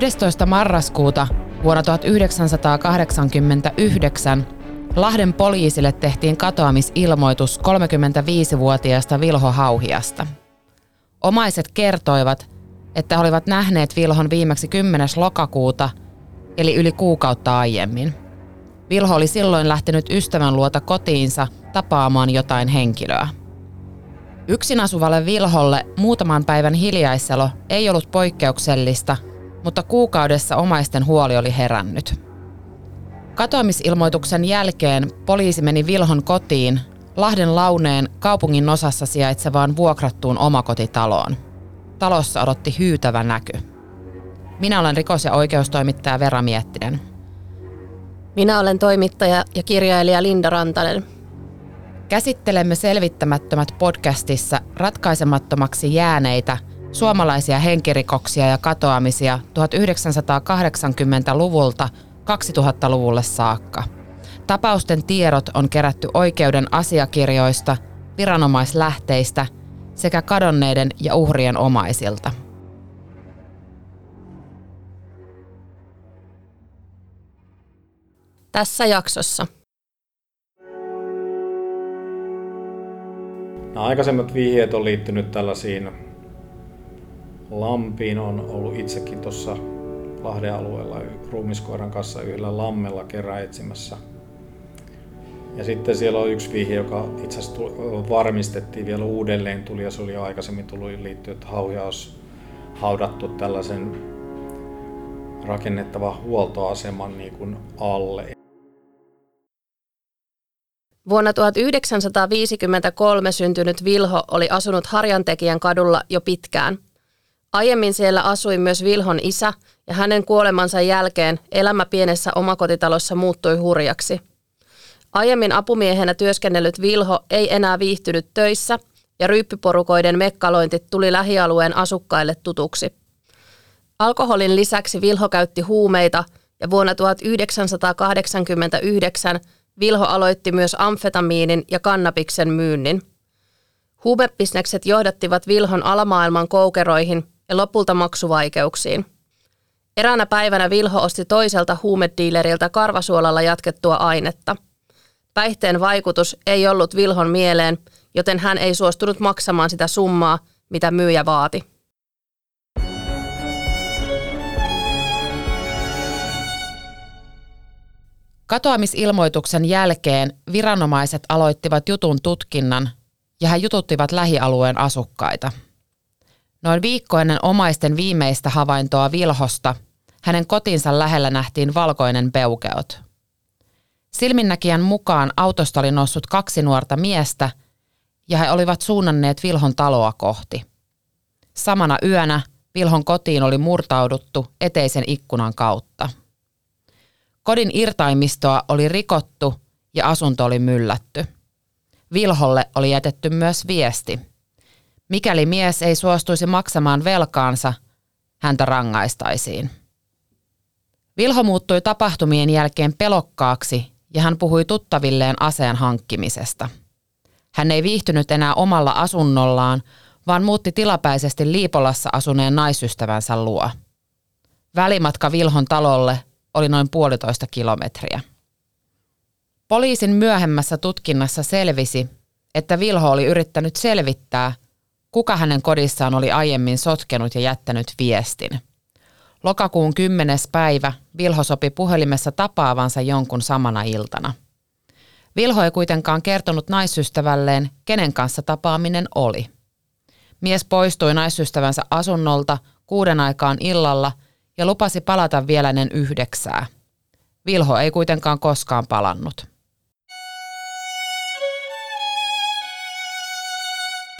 Yhdestoista marraskuuta vuonna 1989 Lahden poliisille tehtiin katoamisilmoitus 35-vuotiaasta Vilho Hauhiasta. Omaiset kertoivat, että he olivat nähneet Vilhon viimeksi 10. lokakuuta, eli yli kuukautta aiemmin. Vilho oli silloin lähtenyt ystävän luota kotiinsa tapaamaan jotain henkilöä. Yksin asuvalle Vilholle muutaman päivän hiljaiselo ei ollut poikkeuksellista, mutta kuukaudessa omaisten huoli oli herännyt. Katoamisilmoituksen jälkeen poliisi meni Vilhon kotiin Lahden Launeen kaupungin osassa sijaitsevaan vuokrattuun omakotitaloon. Talossa odotti hyytävä näky. Minä olen rikos- ja oikeustoimittaja Vera Miettinen. Minä olen toimittaja ja kirjailija Linda Rantanen. Käsittelemme selvittämättömät podcastissa ratkaisemattomaksi jääneitä suomalaisia henkirikoksia ja katoamisia 1980-luvulta 2000-luvulle saakka. Tapausten tiedot on kerätty oikeuden asiakirjoista, viranomaislähteistä sekä kadonneiden ja uhrien omaisilta. Tässä jaksossa. Nämä aikaisemmat vihjeet on liittynyt tällaisiin lampiin. On ollut itsekin tuossa Lahden alueella ruumiskoiran kanssa yhdellä lammella kerran etsimässä. Ja sitten siellä on yksi vihje, joka itse asiassa varmistettiin vielä uudelleen tuli ja se oli jo aikaisemmin tullut liittyä, että hauja olisi haudattu tällaisen rakennettava huoltoaseman niin kuin alle. Vuonna 1953 syntynyt Vilho oli asunut Harjantekijän kadulla jo pitkään. Aiemmin siellä asui myös Vilhon isä ja hänen kuolemansa jälkeen elämä pienessä omakotitalossa muuttui hurjaksi. Aiemmin apumiehenä työskennellyt Vilho ei enää viihtynyt töissä ja ryyppyporukoiden mekkalointi tuli lähialueen asukkaille tutuksi. Alkoholin lisäksi Vilho käytti huumeita ja vuonna 1989 Vilho aloitti myös amfetamiinin ja kannabiksen myynnin. Huumebisnekset johdattivat Vilhon alamaailman koukeroihin ja lopulta maksuvaikeuksiin. Eräänä päivänä Vilho osti toiselta huumediileriltä karvasuolalla jatkettua ainetta. Päihteen vaikutus ei ollut Vilhon mieleen, joten hän ei suostunut maksamaan sitä summaa, mitä myyjä vaati. Katoamisilmoituksen jälkeen viranomaiset aloittivat jutun tutkinnan ja he jututtivat lähialueen asukkaita. Noin viikko ennen omaisten viimeistä havaintoa Vilhosta hänen kotinsa lähellä nähtiin valkoinen peukeot. Silminnäkijän mukaan autosta oli noussut kaksi nuorta miestä ja he olivat suunnanneet Vilhon taloa kohti. Samana yönä Vilhon kotiin oli murtauduttu eteisen ikkunan kautta. Kodin irtaimistoa oli rikottu ja asunto oli myllätty. Vilholle oli jätetty myös viesti. Mikäli mies ei suostuisi maksamaan velkaansa, häntä rangaistaisiin. Vilho muuttui tapahtumien jälkeen pelokkaaksi ja hän puhui tuttavilleen aseen hankkimisesta. Hän ei viihtynyt enää omalla asunnollaan, vaan muutti tilapäisesti Liipolassa asuneen naisystävänsä luo. Välimatka Vilhon talolle oli noin puolitoista kilometriä. Poliisin myöhemmässä tutkinnassa selvisi, että Vilho oli yrittänyt selvittää, kuka hänen kodissaan oli aiemmin sotkenut ja jättänyt viestin. Lokakuun 10. päivä Vilho sopi puhelimessa tapaavansa jonkun samana iltana. Vilho ei kuitenkaan kertonut naisystävälleen, kenen kanssa tapaaminen oli. Mies poistui naisystävänsä asunnolta kuuden aikaan illalla ja lupasi palata vielä ennen yhdeksää. Vilho ei kuitenkaan koskaan palannut.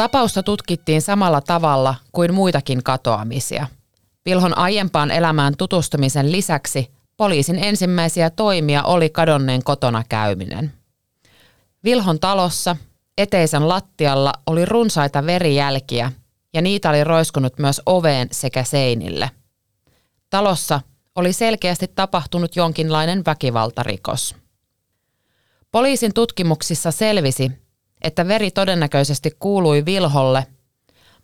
Tapausta tutkittiin samalla tavalla kuin muitakin katoamisia. Vilhon aiempaan elämään tutustumisen lisäksi poliisin ensimmäisiä toimia oli kadonneen kotona käyminen. Vilhon talossa eteisen lattialla oli runsaita verijälkiä ja niitä oli roiskunut myös oveen sekä seinille. Talossa oli selkeästi tapahtunut jonkinlainen väkivaltarikos. Poliisin tutkimuksissa selvisi, että veri todennäköisesti kuului Vilholle,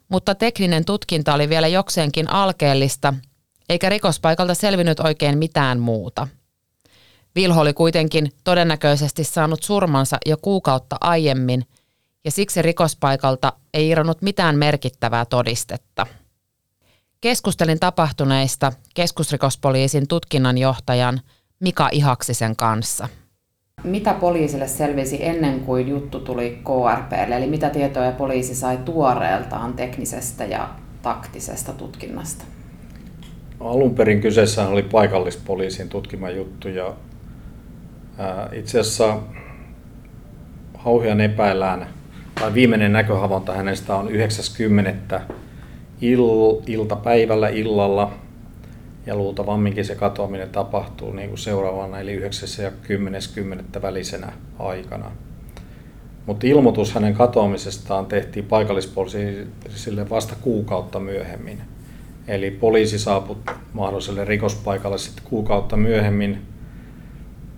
mutta tekninen tutkinta oli vielä jokseenkin alkeellista, eikä rikospaikalta selvinnyt oikein mitään muuta. Vilho oli kuitenkin todennäköisesti saanut surmansa jo kuukautta aiemmin, ja siksi rikospaikalta ei irronnut mitään merkittävää todistetta. Keskustelin tapahtuneista keskusrikospoliisin tutkinnanjohtajan Mika Ihaksisen kanssa. Mitä poliisille selvisi ennen kuin juttu tuli KRPlle, eli mitä tietoja poliisi sai tuoreeltaan teknisestä ja taktisesta tutkinnasta? Alun perin kyseessä oli paikallispoliisin tutkima juttu ja itse asiassa Hauhian epäillään, tai viimeinen näköhavainto hänestä on 90. Il, iltapäivällä illalla – ja luultavamminkin se katoaminen tapahtuu niin kuin seuraavana eli 9. ja 10. 10. välisenä aikana. Mutta ilmoitus hänen katoamisestaan tehtiin paikallispoliisille vasta kuukautta myöhemmin. Eli poliisi saapui mahdolliselle rikospaikalle sitten kuukautta myöhemmin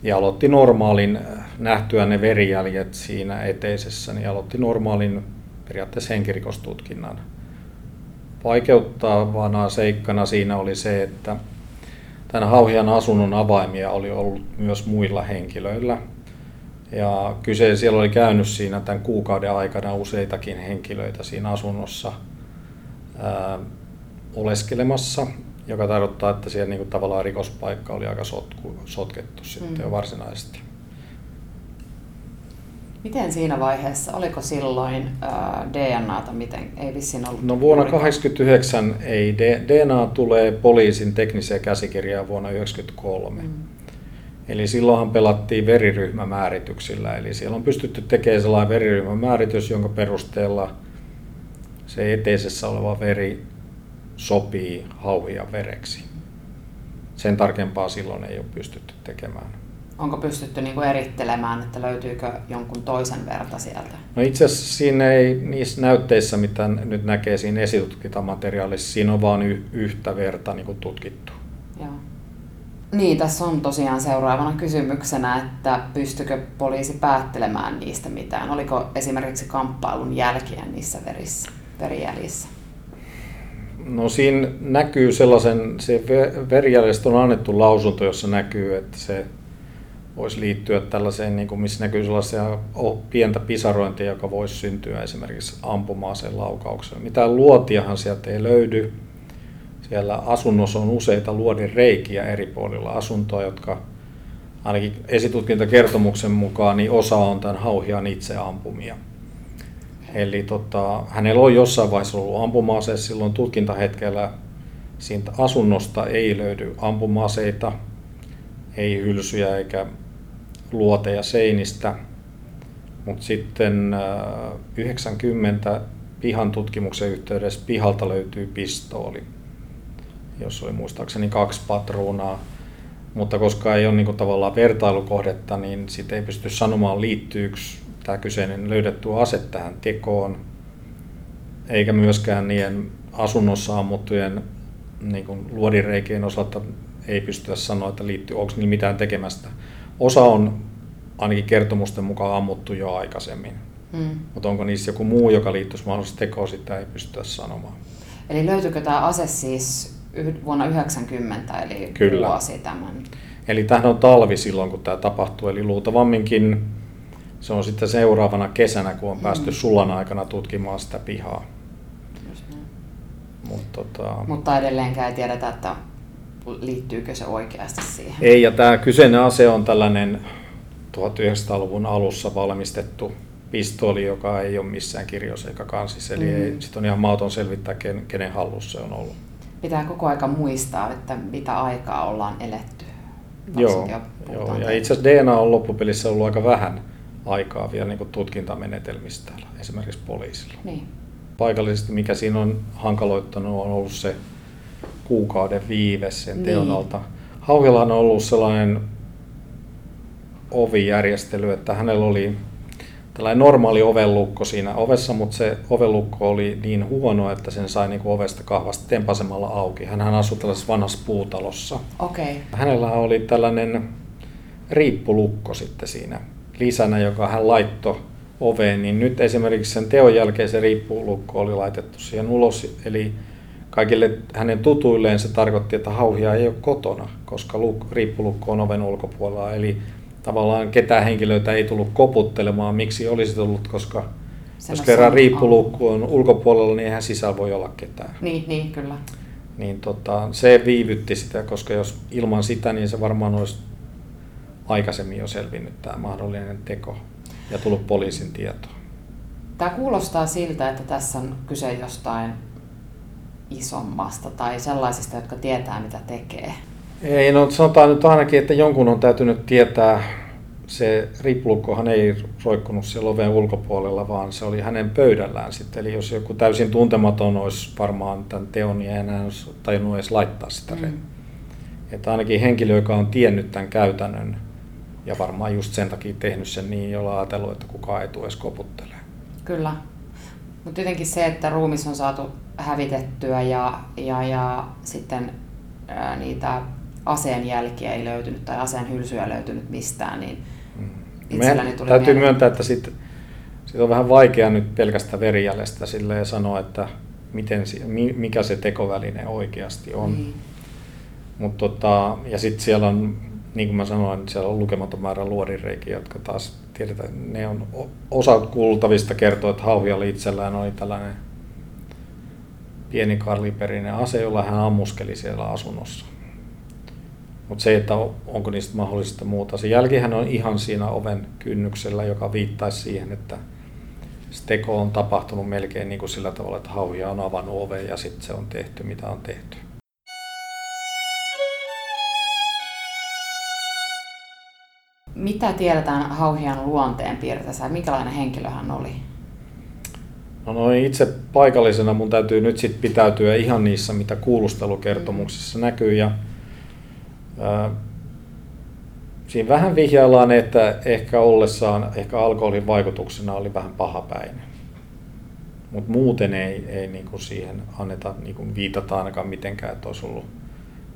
ja aloitti normaalin, äh, nähtyä ne verijäljet siinä eteisessä, niin aloitti normaalin periaatteessa henkirikostutkinnan vaikeuttavana seikkana siinä oli se, että tämän Hauhian asunnon avaimia oli ollut myös muilla henkilöillä. Ja kyse siellä oli käynyt siinä tämän kuukauden aikana useitakin henkilöitä siinä asunnossa ää, oleskelemassa, joka tarkoittaa, että siellä niin kuin tavallaan rikospaikka oli aika sotku, sotkettu sitten mm. jo varsinaisesti. Miten siinä vaiheessa, oliko silloin äh, DNAta, miten ei vissiin ollut? No vuonna 1989 ei. DNA tulee poliisin tekniseen käsikirjaan vuonna 1993. Mm. Eli silloinhan pelattiin veriryhmämäärityksillä, eli siellä on pystytty tekemään sellainen veriryhmämääritys, jonka perusteella se eteisessä oleva veri sopii hauhia vereksi. Sen tarkempaa silloin ei ole pystytty tekemään onko pystytty niin kuin erittelemään, että löytyykö jonkun toisen verta sieltä? No itse asiassa siinä ei niissä näytteissä, mitä nyt näkee siinä esitutkintamateriaalissa, siinä on vain y- yhtä verta niin kuin tutkittu. Joo. Niin, tässä on tosiaan seuraavana kysymyksenä, että pystykö poliisi päättelemään niistä mitään? Oliko esimerkiksi kamppailun jälkiä niissä verissä, verijäljissä? No siinä näkyy sellaisen, se verijäljestä on annettu lausunto, jossa näkyy, että se voisi liittyä tällaiseen, niin kuin missä näkyy sellaisia pientä pisarointia, joka voisi syntyä esimerkiksi ampuma-aseen laukaukseen. Mitään luotiahan sieltä ei löydy. Siellä asunnossa on useita luodin reikiä eri puolilla asuntoa, jotka ainakin esitutkintakertomuksen mukaan niin osa on tämän hauhian itse ampumia. Eli tota, hänellä on jossain vaiheessa ollut ampuma silloin tutkintahetkellä siitä asunnosta ei löydy ampuma-aseita, ei hylsyjä eikä luoteja seinistä, mutta sitten 90 äh, pihan tutkimuksen yhteydessä pihalta löytyy pistooli, jos oli muistaakseni kaksi patruunaa. Mutta koska ei ole niin tavallaan vertailukohdetta, niin sitten ei pysty sanomaan liittyykö tämä kyseinen löydetty ase tähän tekoon, eikä myöskään niiden asunnossa ammuttujen niin luodinreikien osalta ei pystytä sanoa, että liittyy, onko niillä mitään tekemästä Osa on ainakin kertomusten mukaan ammuttu jo aikaisemmin. Mm. Mutta onko niissä joku muu, joka liittyisi mahdollisesti tekoon, sitä ei pystytä sanomaan. Eli löytyykö tämä ase siis vuonna 90, eli Kyllä. vuosi tämän? Eli tähän on talvi silloin, kun tämä tapahtuu, eli luultavamminkin se on sitten seuraavana kesänä, kun on päästy mm. sulan aikana tutkimaan sitä pihaa. Mut, tota... Mutta edelleenkään ei tiedetä, että liittyykö se oikeasti siihen? Ei, ja tämä kyseinen ase on tällainen 1900-luvun alussa valmistettu pistooli, joka ei ole missään kirjoissa eikä kansissa, eli mm. sitten on ihan mauton selvittää, ken, kenen hallussa se on ollut. Pitää koko aika muistaa, että mitä aikaa ollaan eletty. Joo, joo, ja itse asiassa DNA on loppupelissä ollut aika vähän aikaa vielä niin tutkintamenetelmistä esimerkiksi poliisilla. Niin. Paikallisesti mikä siinä on hankaloittanut on ollut se kuukauden viive sen Niin. teon alta. Hauhilla on ollut sellainen ovijärjestely, että hänellä oli tällainen normaali ovenlukko siinä ovessa, mutta se ovenlukko oli niin huono, että sen sai niin kuin ovesta kahvasta tempasemalla auki. Hän asui tällaisessa vanhassa puutalossa. Okay. Hänellä oli tällainen riippulukko sitten siinä lisänä, joka hän laittoi oveen, niin nyt esimerkiksi sen teon jälkeen se riippulukko oli laitettu siihen ulos, eli kaikille hänen tutuilleen se tarkoitti, että hauhia ei ole kotona, koska luk- riippulukko on oven ulkopuolella, eli tavallaan ketään henkilöitä ei tullut koputtelemaan, miksi olisi tullut, koska jos Semmoisen kerran riippulukko on ulkopuolella, niin eihän sisällä voi olla ketään. Niin, niin, kyllä. Niin tota, se viivytti sitä, koska jos ilman sitä, niin se varmaan olisi aikaisemmin jo selvinnyt tämä mahdollinen teko ja tullut poliisin tietoon. Tämä kuulostaa siltä, että tässä on kyse jostain isommasta tai sellaisista, jotka tietää mitä tekee. Ei, no sanotaan nyt ainakin, että jonkun on täytynyt tietää, se riippulukkohan ei roikkunut siellä oven ulkopuolella, vaan se oli hänen pöydällään sitten. Eli jos joku täysin tuntematon olisi varmaan tämän teon, niin ei enää olisi tajunnut edes laittaa sitä. Mm. Että ainakin henkilö, joka on tiennyt tämän käytännön ja varmaan just sen takia tehnyt sen niin, jolla ajatellut, että kukaan ei tule edes koputtelemaan. Kyllä. Mutta jotenkin se, että ruumis on saatu hävitettyä ja, ja, ja sitten ää, niitä aseen jälkiä ei löytynyt tai aseen hylsyä löytynyt mistään, niin itselläni Meidän tuli täytyy mieleen- myöntää, että sit, sit on vähän vaikea nyt pelkästä verijäljestä silleen sanoa, että miten, mikä se tekoväline oikeasti on. Niin. Mut tota, ja sitten siellä on, niin kuin mä sanoin, siellä on lukematon määrä luodinreikiä, jotka taas tiedetään, ne on osa kuultavista kertoo, että Hauhialla itsellään oli tällainen pieni kaliberinen ase, jolla hän ammuskeli siellä asunnossa. Mutta se, että onko niistä mahdollista muuta. Se jälkihän on ihan siinä oven kynnyksellä, joka viittaisi siihen, että se teko on tapahtunut melkein niin kuin sillä tavalla, että hauhia on avannut oven ja sitten se on tehty, mitä on tehty. Mitä tiedetään Hauhian luonteen piirteistä minkälainen henkilö hän oli? No noin itse paikallisena mun täytyy nyt sit pitäytyä ihan niissä, mitä kuulustelukertomuksissa näkyy. Ja, ää, siinä vähän vihjaillaan, että ehkä ollessaan, ehkä alkoholin vaikutuksena oli vähän pahapäinen. Mutta muuten ei, ei niinku siihen anneta niinku viitata ainakaan mitenkään, että olisi ollut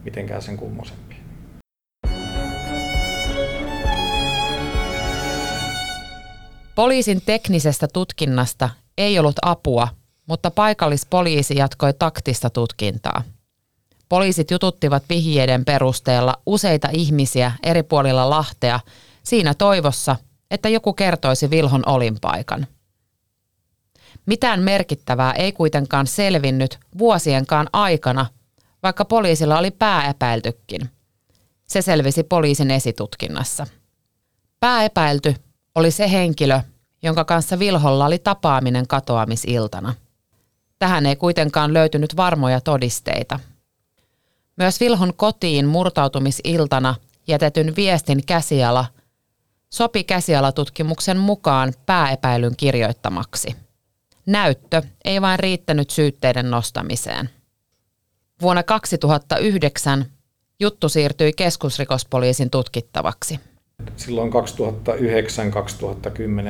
mitenkään sen kummosempi. Poliisin teknisestä tutkinnasta ei ollut apua, mutta paikallispoliisi jatkoi taktista tutkintaa. Poliisit jututtivat vihjeiden perusteella useita ihmisiä eri puolilla Lahtea siinä toivossa, että joku kertoisi Vilhon olinpaikan. Mitään merkittävää ei kuitenkaan selvinnyt vuosienkaan aikana, vaikka poliisilla oli pääepäiltykin. Se selvisi poliisin esitutkinnassa. Pääepäilty oli se henkilö, jonka kanssa Vilholla oli tapaaminen katoamisiltana. Tähän ei kuitenkaan löytynyt varmoja todisteita. Myös Vilhon kotiin murtautumisiltana jätetyn viestin käsiala sopi käsialatutkimuksen mukaan pääepäilyn kirjoittamaksi. Näyttö ei vain riittänyt syytteiden nostamiseen. Vuonna 2009 juttu siirtyi keskusrikospoliisin tutkittavaksi. Silloin 2009-2010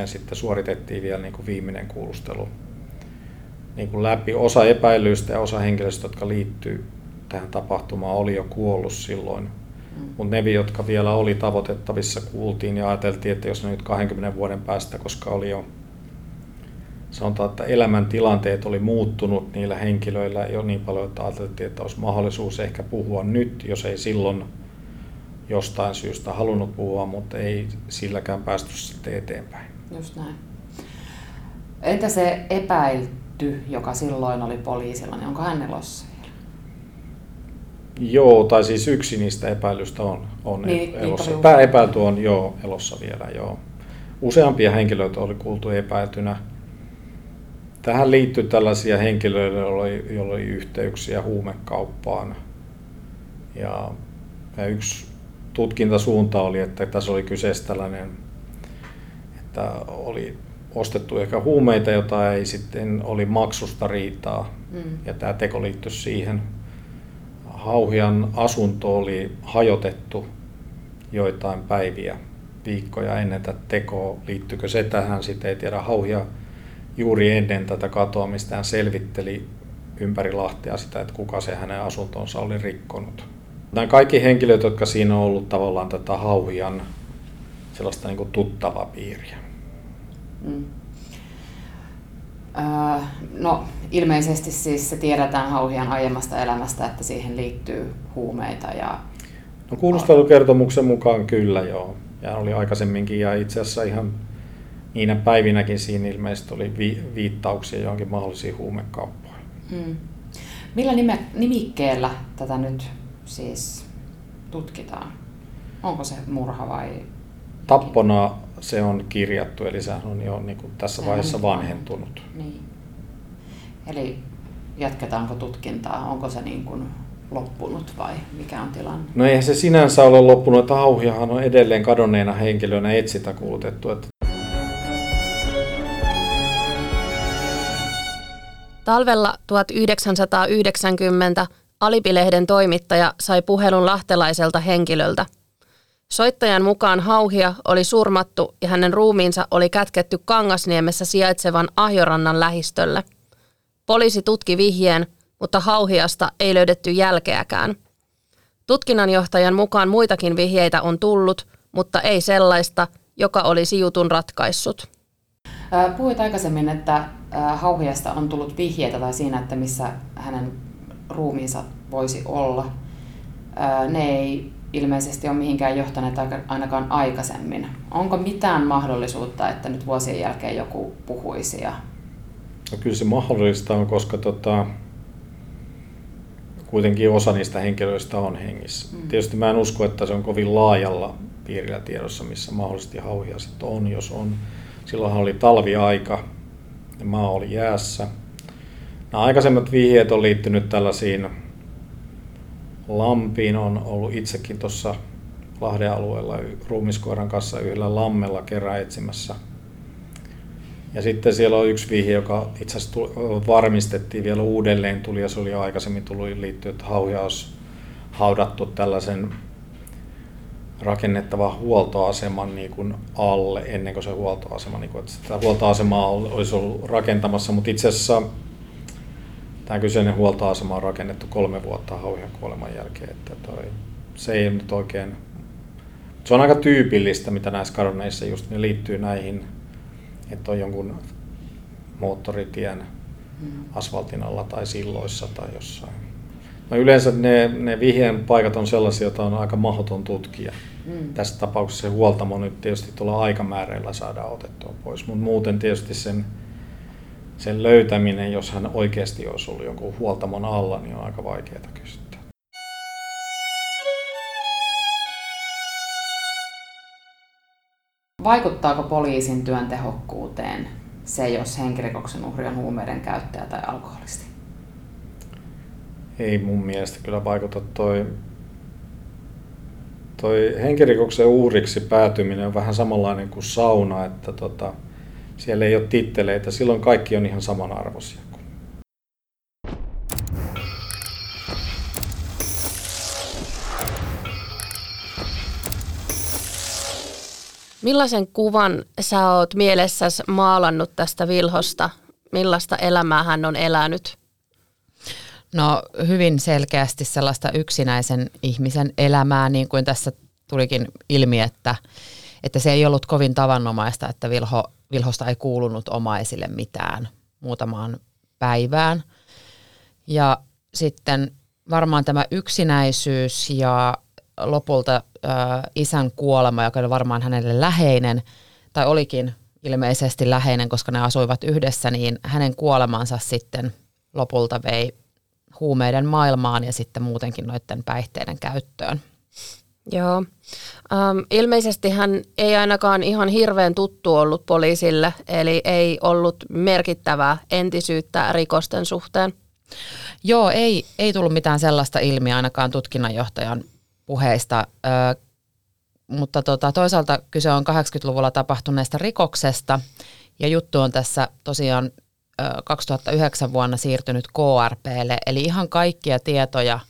sitten suoritettiin vielä niin kuin viimeinen kuulustelu niin kuin läpi. Osa epäilyistä ja osa henkilöistä, jotka liittyy tähän tapahtumaan, oli jo kuollut silloin. Mm. Mutta ne, jotka vielä oli tavoitettavissa, kuultiin ja ajateltiin, että jos ne nyt 20 vuoden päästä, koska oli jo sanotaan, että elämäntilanteet oli muuttunut niillä henkilöillä jo niin paljon, että ajateltiin, että olisi mahdollisuus ehkä puhua nyt, jos ei silloin jostain syystä halunnut puhua, mutta ei silläkään päästy sitten eteenpäin. Just näin. Entä se epäilty, joka silloin oli poliisilla, niin onko hän elossa? Joo, tai siis yksi niistä epäilystä on, on Niin, niin, niitä elossa. oli Pääepäilty on joo, elossa vielä, joo. Useampia henkilöitä oli kuultu epäiltynä. Tähän liittyy tällaisia henkilöitä, joilla oli, joilla oli yhteyksiä huumekauppaan. Ja, ja yksi tutkintasuunta oli, että tässä oli kyseessä tällainen, että oli ostettu ehkä huumeita, jota ei sitten oli maksusta riitaa. Mm. Ja tämä teko liittyi siihen. Hauhian asunto oli hajotettu joitain päiviä, viikkoja ennen tätä tekoa. Liittyykö se tähän, sitä ei tiedä. Hauhia juuri ennen tätä katoamista hän selvitteli ympäri Lahtea sitä, että kuka se hänen asuntonsa oli rikkonut. Nämä kaikki henkilöt, jotka siinä on ollut tavallaan tätä Hauhian sellaista niin tuttavaa piiriä. Mm. Öö, no ilmeisesti siis se tiedetään Hauhian aiemmasta elämästä, että siihen liittyy huumeita ja... No kuulustelukertomuksen mukaan kyllä joo. Ja oli aikaisemminkin ja itse asiassa ihan niinä päivinäkin siinä ilmeisesti oli vi- viittauksia johonkin mahdollisiin huumekauppoihin. Hmm. Millä nime- nimikkeellä tätä nyt siis tutkitaan? Onko se murha vai? Tappona se on kirjattu, eli sehän on jo niin kuin tässä vaiheessa vanhentunut. Niin. Eli jatketaanko tutkintaa? Onko se niin kuin loppunut vai mikä on tilanne? No eihän se sinänsä ole loppunut, että Auhiahan on edelleen kadonneena henkilönä etsintäkuulutettu. Että Talvella 1990 Alipilehden toimittaja sai puhelun lahtelaiselta henkilöltä. Soittajan mukaan Hauhia oli surmattu ja hänen ruumiinsa oli kätketty Kangasniemessä sijaitsevan Ahjorannan lähistölle. Poliisi tutki vihjeen, mutta Hauhiasta ei löydetty jälkeäkään. Tutkinnanjohtajan mukaan muitakin vihjeitä on tullut, mutta ei sellaista, joka olisi jutun ratkaissut. Puhuit aikaisemmin, että Hauhiasta on tullut vihjeitä tai siinä, että missä hänen ruumiinsa voisi olla. Ne ei ilmeisesti ole mihinkään johtaneet ainakaan aikaisemmin. Onko mitään mahdollisuutta, että nyt vuosien jälkeen joku puhuisi? Ja... No kyllä se mahdollista on, koska tota, kuitenkin osa niistä henkilöistä on hengissä. Mm. Tietysti mä en usko, että se on kovin laajalla piirillä tiedossa, missä mahdollisesti hauhia sitten on, jos on. Silloinhan oli talviaika ja maa oli jäässä. Nämä aikaisemmat vihjeet on liittynyt tällaisiin lampiin. On ollut itsekin tuossa Lahden alueella ruumiskoiran kanssa yhdellä lammella kerran etsimässä. Ja sitten siellä on yksi vihje, joka itse asiassa varmistettiin vielä uudelleen tuli ja se oli jo aikaisemmin tullut liittyä, että hauja olisi haudattu tällaisen rakennettava huoltoaseman niin kuin alle ennen kuin se huoltoasema, niin kuin, että sitä huoltoasemaa olisi ollut rakentamassa, mutta itse asiassa tämä kyseinen huoltoasema on rakennettu kolme vuotta Hauhian kuoleman jälkeen, että toi, se ei nyt oikein, se on aika tyypillistä, mitä näissä kadonneissa just ne liittyy näihin, että on jonkun moottoritien mm. asfaltin alla tai silloissa tai jossain. No yleensä ne, ne vihjeen paikat on sellaisia, joita on aika mahdoton tutkia. Mm. Tässä tapauksessa se huoltamo nyt tietysti tuolla aikamääreillä saadaan otettua pois, mutta muuten tietysti sen, sen löytäminen, jos hän oikeasti olisi ollut jonkun huoltamon alla, niin on aika vaikeaa kysyttää. Vaikuttaako poliisin työn tehokkuuteen se, jos henkirikoksen uhri on huumeiden käyttäjä tai alkoholisti? Ei mun mielestä kyllä vaikuta toi toi henkirikoksen uhriksi päätyminen on vähän samanlainen kuin sauna, että tota, siellä ei ole titteleitä, silloin kaikki on ihan samanarvoisia. Millaisen kuvan sä oot mielessäsi maalannut tästä Vilhosta? Millaista elämää hän on elänyt? No hyvin selkeästi sellaista yksinäisen ihmisen elämää, niin kuin tässä tulikin ilmi, että, että se ei ollut kovin tavanomaista, että Vilho, Vilhosta ei kuulunut omaisille mitään muutamaan päivään. Ja sitten varmaan tämä yksinäisyys ja lopulta äh, isän kuolema, joka oli varmaan hänelle läheinen, tai olikin ilmeisesti läheinen, koska ne asuivat yhdessä, niin hänen kuolemansa sitten lopulta vei huumeiden maailmaan ja sitten muutenkin noiden päihteiden käyttöön. Joo. Ähm, ilmeisesti hän ei ainakaan ihan hirveän tuttu ollut poliisille, eli ei ollut merkittävää entisyyttä rikosten suhteen. Joo, ei, ei tullut mitään sellaista ilmiä ainakaan tutkinnanjohtajan puheista, ö, mutta tota, toisaalta kyse on 80-luvulla tapahtuneesta rikoksesta, Ja juttu on tässä tosiaan 2009 vuonna siirtynyt KRPlle, eli ihan kaikkia tietoja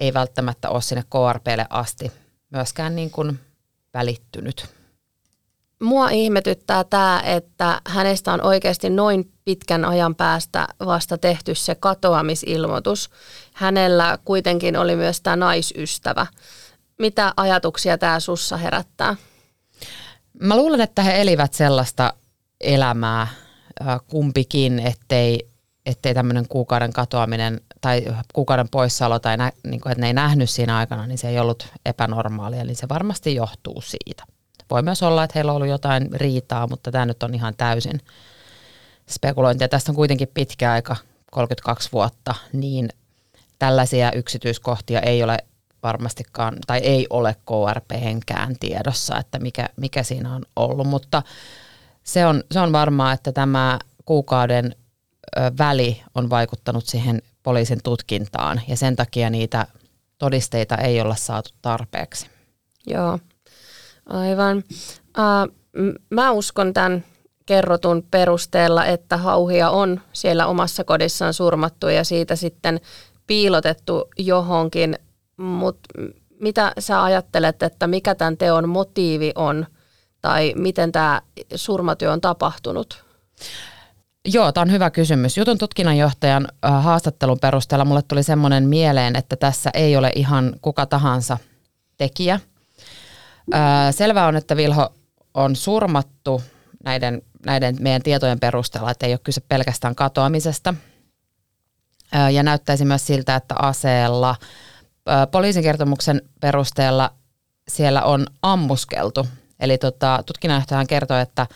ei välttämättä ole sinne KRPlle asti myöskään niin kuin välittynyt. Mua ihmetyttää tämä, että hänestä on oikeasti noin pitkän ajan päästä vasta tehty se katoamisilmoitus. Hänellä kuitenkin oli myös tämä naisystävä. Mitä ajatuksia tämä sussa herättää? Mä luulen, että he elivät sellaista elämää kumpikin, ettei, ettei tämmöinen kuukauden katoaminen tai kuukauden poissaolo tai nä, niin kuin, että ne ei nähnyt siinä aikana, niin se ei ollut epänormaalia, niin se varmasti johtuu siitä. Voi myös olla, että heillä on ollut jotain riitaa, mutta tämä nyt on ihan täysin spekulointia. Tästä on kuitenkin pitkä aika, 32 vuotta, niin tällaisia yksityiskohtia ei ole varmastikaan, tai ei ole KRPhenkään tiedossa, että mikä, mikä siinä on ollut, mutta se on, se on varmaa, että tämä kuukauden väli on vaikuttanut siihen poliisin tutkintaan, ja sen takia niitä todisteita ei olla saatu tarpeeksi. Joo, aivan. Uh, mä uskon tämän kerrotun perusteella, että hauhia on siellä omassa kodissaan surmattu ja siitä sitten piilotettu johonkin, mutta mitä sä ajattelet, että mikä tämän teon motiivi on tai miten tämä surmatyö on tapahtunut? Joo, tämä on hyvä kysymys. Jutun tutkinnanjohtajan haastattelun perusteella mulle tuli semmoinen mieleen, että tässä ei ole ihan kuka tahansa tekijä. Selvää on, että Vilho on surmattu näiden, näiden meidän tietojen perusteella, että ei ole kyse pelkästään katoamisesta. Ja näyttäisi myös siltä, että aseella poliisin kertomuksen perusteella siellä on ammuskeltu. Eli tota, tutkinnanjohtaja kertoi, että,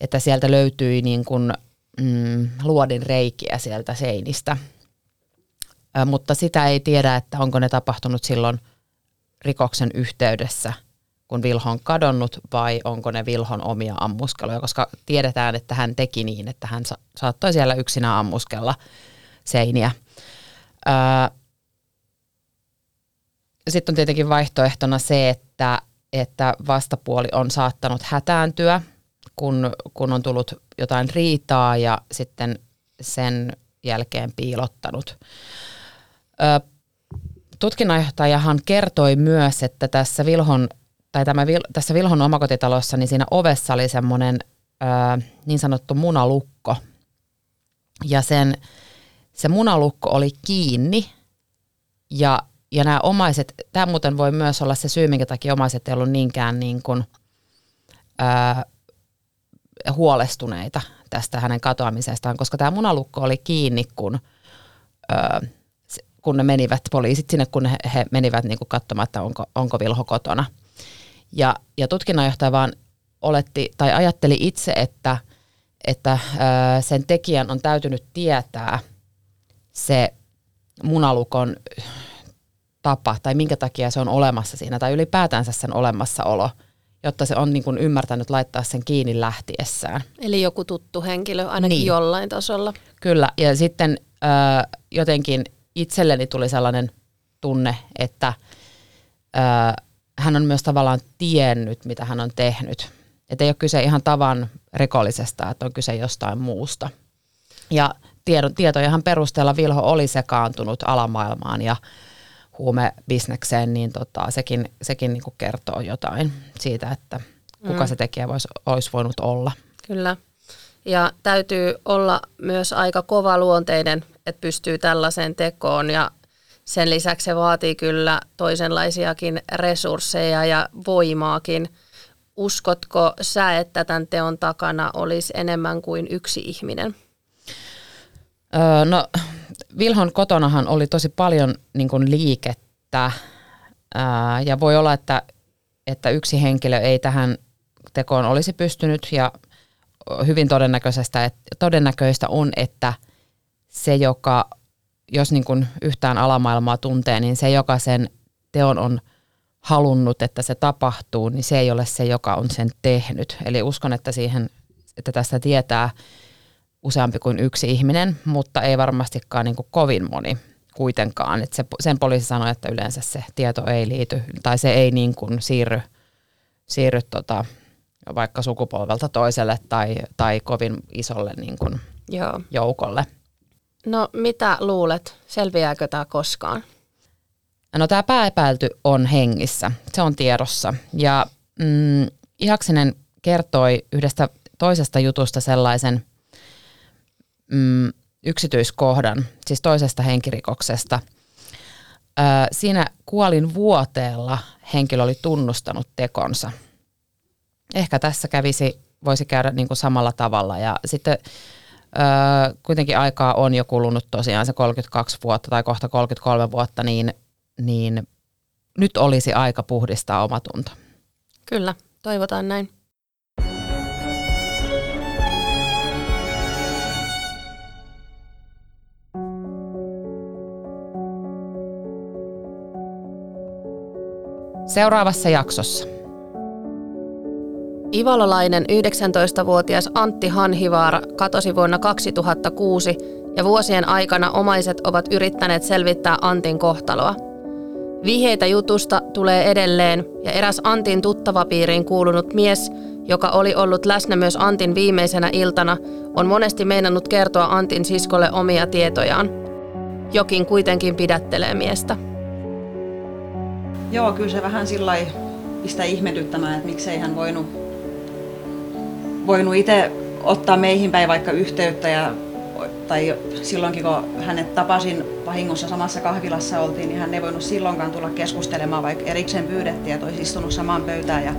että sieltä löytyi niin kuin, mm, luodin reikiä sieltä seinistä. Ö, mutta sitä ei tiedä, että onko ne tapahtunut silloin rikoksen yhteydessä – kun Vilho on kadonnut vai onko ne Vilhon omia ammuskeluja, koska tiedetään, että hän teki niin, että hän sa- saattoi siellä yksinä ammuskella seiniä. Öö, sitten on tietenkin vaihtoehtona se, että, että vastapuoli on saattanut hätääntyä, kun, kun on tullut jotain riitaa ja sitten sen jälkeen piilottanut. Öö, tutkinnanjohtajahan kertoi myös, että tässä Vilhon tai tämä, tässä Vilhon omakotitalossa, niin siinä ovessa oli semmoinen niin sanottu munalukko. Ja sen, se munalukko oli kiinni ja, ja nämä omaiset, tämä muuten voi myös olla se syy, minkä takia omaiset ei ollut niinkään niin kuin, ää, huolestuneita tästä hänen katoamisestaan, koska tämä munalukko oli kiinni, kun, ää, kun ne menivät, poliisit sinne, kun he, he menivät niin katsomaan, että onko, onko Vilho kotona – ja, ja tutkinnanjohtaja vaan oletti tai ajatteli itse, että, että sen tekijän on täytynyt tietää se munalukon tapa tai minkä takia se on olemassa siinä tai ylipäätänsä sen olemassaolo, jotta se on niin kuin ymmärtänyt laittaa sen kiinni lähtiessään. Eli joku tuttu henkilö ainakin niin. jollain tasolla. Kyllä, ja sitten äh, jotenkin itselleni tuli sellainen tunne, että äh, hän on myös tavallaan tiennyt, mitä hän on tehnyt. Että ei ole kyse ihan tavan rikollisesta, että on kyse jostain muusta. Ja tiedon, tietojahan perusteella Vilho oli sekaantunut alamaailmaan ja huumebisnekseen, niin tota, sekin, sekin niin kuin kertoo jotain siitä, että kuka mm. se tekijä voisi, olisi voinut olla. Kyllä. Ja täytyy olla myös aika kova luonteinen, että pystyy tällaiseen tekoon ja sen lisäksi se vaatii kyllä toisenlaisiakin resursseja ja voimaakin. Uskotko sä, että tämän teon takana olisi enemmän kuin yksi ihminen? Öö, no, Vilhon kotonahan oli tosi paljon niin kuin liikettä öö, ja voi olla, että, että yksi henkilö ei tähän tekoon olisi pystynyt ja hyvin todennäköistä, että, todennäköistä on, että se, joka jos niin kuin yhtään alamaailmaa tuntee, niin se, joka sen teon on halunnut, että se tapahtuu, niin se ei ole se, joka on sen tehnyt. Eli uskon, että siihen, että tästä tietää useampi kuin yksi ihminen, mutta ei varmastikaan niin kuin kovin moni kuitenkaan. Että se, sen poliisi sanoi, että yleensä se tieto ei liity tai se ei niin kuin siirry, siirry tota vaikka sukupolvelta toiselle tai, tai kovin isolle niin kuin Joo. joukolle. No mitä luulet, selviääkö tämä koskaan? No tämä pääepäilty on hengissä, se on tiedossa. Ja mm, Ihaksinen kertoi yhdestä toisesta jutusta sellaisen mm, yksityiskohdan, siis toisesta henkirikoksesta. Ö, siinä kuolin vuoteella henkilö oli tunnustanut tekonsa. Ehkä tässä kävisi, voisi käydä niin kuin samalla tavalla. Ja sitten ö, kuitenkin aikaa on jo kulunut tosiaan se 32 vuotta tai kohta 33 vuotta, niin, niin nyt olisi aika puhdistaa omatunto. Kyllä, toivotaan näin. Seuraavassa jaksossa. Ivalolainen 19-vuotias Antti Hanhivaara katosi vuonna 2006 ja vuosien aikana omaiset ovat yrittäneet selvittää Antin kohtaloa. Viheitä jutusta tulee edelleen ja eräs Antin tuttavapiiriin kuulunut mies, joka oli ollut läsnä myös Antin viimeisenä iltana, on monesti meinannut kertoa Antin siskolle omia tietojaan. Jokin kuitenkin pidättelee miestä. Joo, kyllä se vähän sillä pistää ihmetyttämään, että miksei hän voinut, voinut itse ottaa meihin päin vaikka yhteyttä ja tai silloinkin kun hänet tapasin vahingossa samassa kahvilassa oltiin, niin hän ei voinut silloinkaan tulla keskustelemaan, vaikka erikseen pyydettiin, että olisi istunut samaan pöytään ja